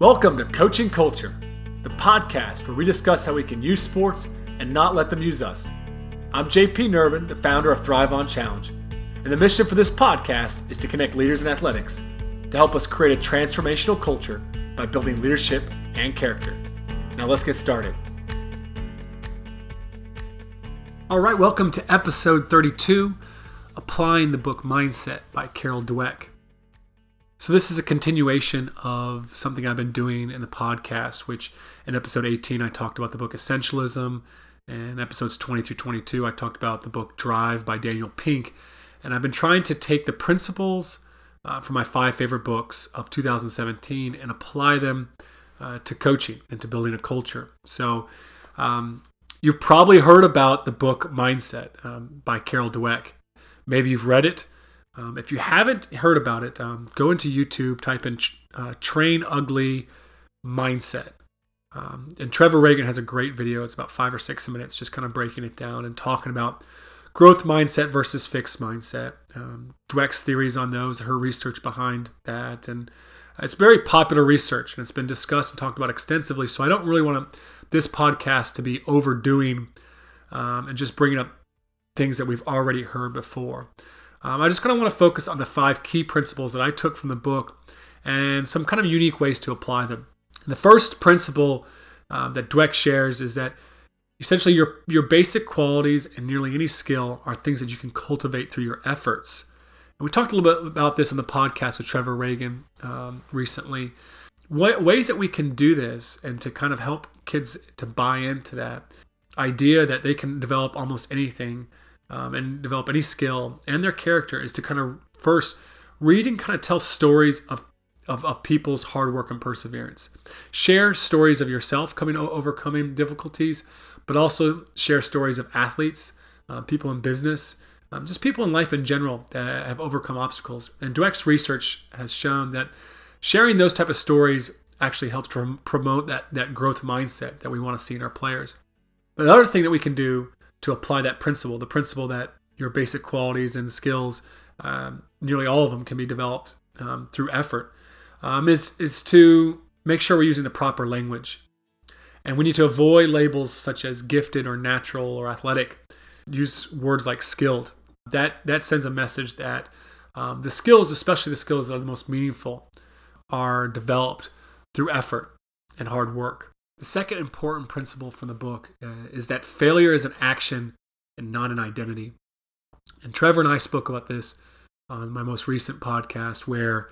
Welcome to Coaching Culture, the podcast where we discuss how we can use sports and not let them use us. I'm JP Nerbun, the founder of Thrive on Challenge, and the mission for this podcast is to connect leaders in athletics to help us create a transformational culture by building leadership and character. Now let's get started. All right, welcome to episode 32 Applying the Book Mindset by Carol Dweck. So, this is a continuation of something I've been doing in the podcast, which in episode 18, I talked about the book Essentialism. And episodes 20 through 22, I talked about the book Drive by Daniel Pink. And I've been trying to take the principles uh, from my five favorite books of 2017 and apply them uh, to coaching and to building a culture. So, um, you've probably heard about the book Mindset um, by Carol Dweck. Maybe you've read it. Um, if you haven't heard about it, um, go into YouTube, type in uh, Train Ugly Mindset. Um, and Trevor Ragan has a great video. It's about five or six minutes, just kind of breaking it down and talking about growth mindset versus fixed mindset. Um, Dweck's theories on those, her research behind that. And it's very popular research and it's been discussed and talked about extensively. So I don't really want this podcast to be overdoing um, and just bringing up things that we've already heard before. Um, I just kind of want to focus on the five key principles that I took from the book and some kind of unique ways to apply them. The first principle um, that Dweck shares is that essentially your your basic qualities and nearly any skill are things that you can cultivate through your efforts. And we talked a little bit about this on the podcast with Trevor Ragan um, recently. What, ways that we can do this and to kind of help kids to buy into that idea that they can develop almost anything um, and develop any skill and their character is to kind of first read and kind of tell stories of, of, of people's hard work and perseverance. Share stories of yourself coming overcoming difficulties, but also share stories of athletes, uh, people in business, um, just people in life in general that have overcome obstacles. And Dweck's research has shown that sharing those type of stories actually helps to promote that, that growth mindset that we want to see in our players. But the other thing that we can do to apply that principle, the principle that your basic qualities and skills, um, nearly all of them can be developed um, through effort, um, is, is to make sure we're using the proper language. And we need to avoid labels such as gifted or natural or athletic. Use words like skilled. That, that sends a message that um, the skills, especially the skills that are the most meaningful, are developed through effort and hard work. The second important principle from the book uh, is that failure is an action and not an identity. And Trevor and I spoke about this on my most recent podcast, where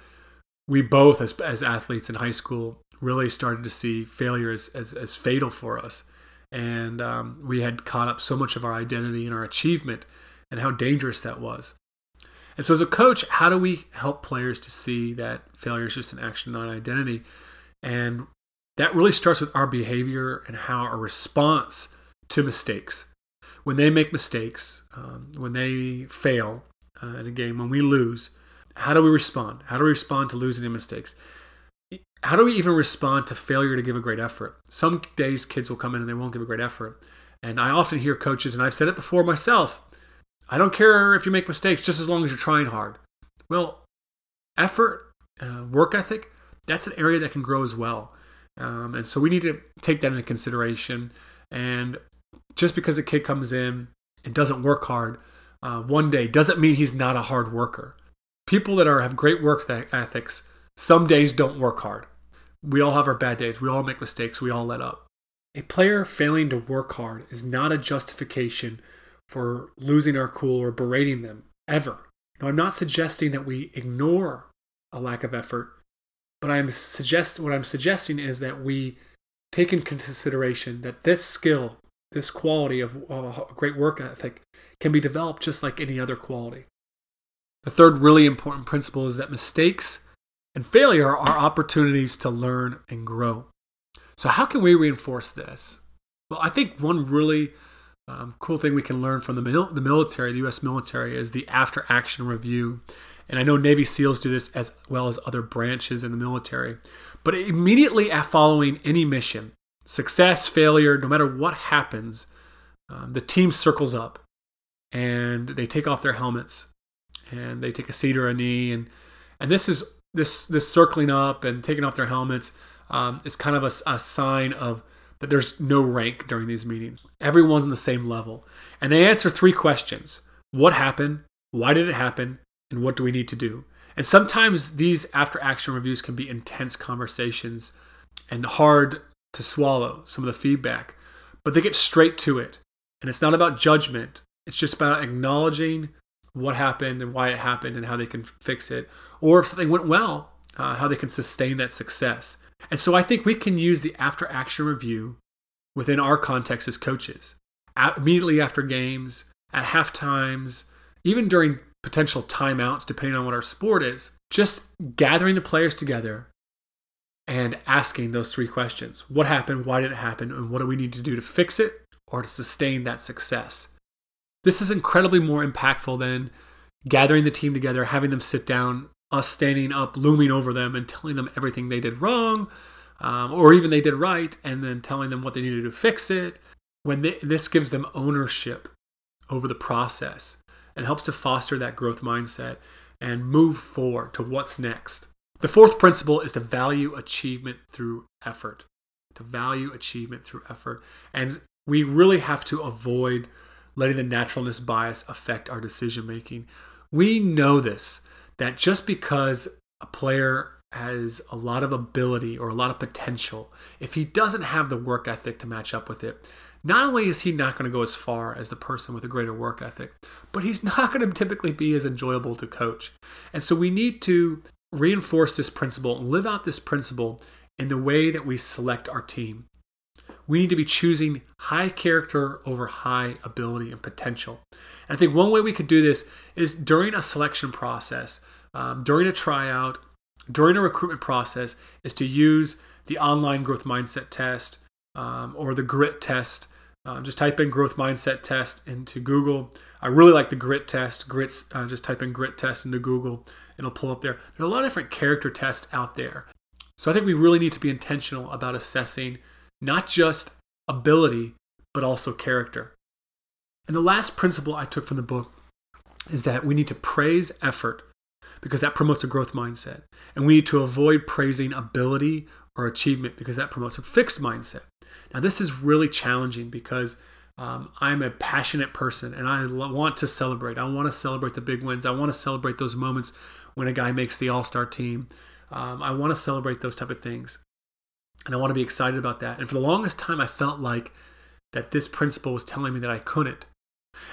we both, as, as athletes in high school, really started to see failure as, as, as fatal for us. And um, we had caught up so much of our identity and our achievement and how dangerous that was. And so, as a coach, how do we help players to see that failure is just an action, not an identity? And that really starts with our behavior and how our response to mistakes. When they make mistakes, um, when they fail uh, in a game, when we lose, how do we respond? How do we respond to losing and mistakes? How do we even respond to failure to give a great effort? Some days kids will come in and they won't give a great effort. And I often hear coaches, and I've said it before myself I don't care if you make mistakes, just as long as you're trying hard. Well, effort, uh, work ethic, that's an area that can grow as well. Um, and so we need to take that into consideration. And just because a kid comes in and doesn't work hard uh, one day doesn't mean he's not a hard worker. People that are have great work ethics some days don't work hard. We all have our bad days. We all make mistakes. We all let up. A player failing to work hard is not a justification for losing our cool or berating them ever. Now, I'm not suggesting that we ignore a lack of effort but I'm suggest what I'm suggesting is that we take in consideration that this skill, this quality of, of great work ethic, can be developed just like any other quality. The third really important principle is that mistakes and failure are opportunities to learn and grow. So, how can we reinforce this? Well, I think one really um, cool thing we can learn from the, mil- the military, the U.S. military, is the after action review and I know Navy SEALs do this as well as other branches in the military. But immediately following any mission, success, failure, no matter what happens, um, the team circles up and they take off their helmets and they take a seat or a knee and and this is this this circling up and taking off their helmets um, is kind of a, a sign of that there's no rank during these meetings. Everyone's on the same level. And they answer three questions What happened? Why did it happen? And what do we need to do? And sometimes these after action reviews can be intense conversations and hard to swallow some of the feedback, but they get straight to it. And it's not about judgment, it's just about acknowledging what happened and why it happened and how they can fix it. Or if something went well, uh, how they can sustain that success. And so I think we can use the after action review within our context as coaches. At, immediately after games, at half times, even during potential timeouts, depending on what our sport is, just gathering the players together and asking those three questions What happened? Why did it happen? And what do we need to do to fix it or to sustain that success? This is incredibly more impactful than gathering the team together, having them sit down, us standing up, looming over them, and telling them everything they did wrong, um, or even they did right, and then telling them what they needed to fix it. When they, this gives them ownership over the process and helps to foster that growth mindset and move forward to what's next. The fourth principle is to value achievement through effort. To value achievement through effort. And we really have to avoid letting the naturalness bias affect our decision making. We know this that just because a player has a lot of ability or a lot of potential, if he doesn't have the work ethic to match up with it, not only is he not going to go as far as the person with a greater work ethic, but he's not going to typically be as enjoyable to coach. And so we need to reinforce this principle and live out this principle in the way that we select our team. We need to be choosing high character over high ability and potential. And I think one way we could do this is during a selection process, um, during a tryout, during a recruitment process, is to use the online growth mindset test um, or the grit test. Uh, just type in growth mindset test into Google. I really like the grit test. Grits, uh, just type in grit test into Google. It'll pull up there. There are a lot of different character tests out there. So I think we really need to be intentional about assessing not just ability, but also character. And the last principle I took from the book is that we need to praise effort because that promotes a growth mindset. And we need to avoid praising ability or achievement because that promotes a fixed mindset. Now, this is really challenging because um, I'm a passionate person and I want to celebrate. I want to celebrate the big wins. I want to celebrate those moments when a guy makes the all star team. Um, I want to celebrate those type of things. And I want to be excited about that. And for the longest time, I felt like that this principle was telling me that I couldn't.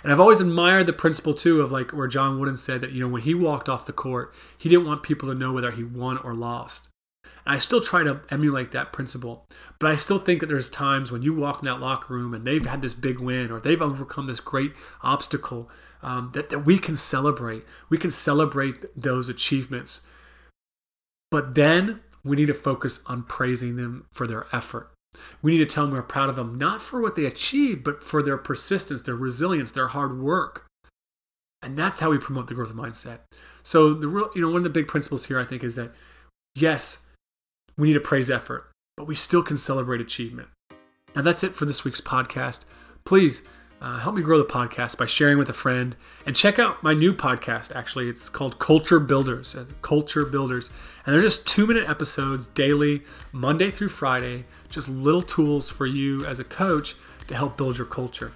And I've always admired the principle too of like where John Wooden said that, you know, when he walked off the court, he didn't want people to know whether he won or lost. And I still try to emulate that principle. But I still think that there's times when you walk in that locker room and they've had this big win or they've overcome this great obstacle um, that, that we can celebrate. We can celebrate those achievements. But then we need to focus on praising them for their effort. We need to tell them we're proud of them, not for what they achieved, but for their persistence, their resilience, their hard work. And that's how we promote the growth mindset. So the real, you know, one of the big principles here I think is that yes, we need to praise effort, but we still can celebrate achievement. Now that's it for this week's podcast. Please uh, help me grow the podcast by sharing with a friend and check out my new podcast. Actually, it's called Culture Builders. Culture Builders, and they're just two-minute episodes daily, Monday through Friday. Just little tools for you as a coach to help build your culture.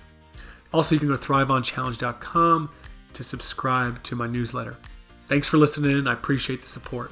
Also, you can go to thriveonchallenge.com to subscribe to my newsletter. Thanks for listening. I appreciate the support.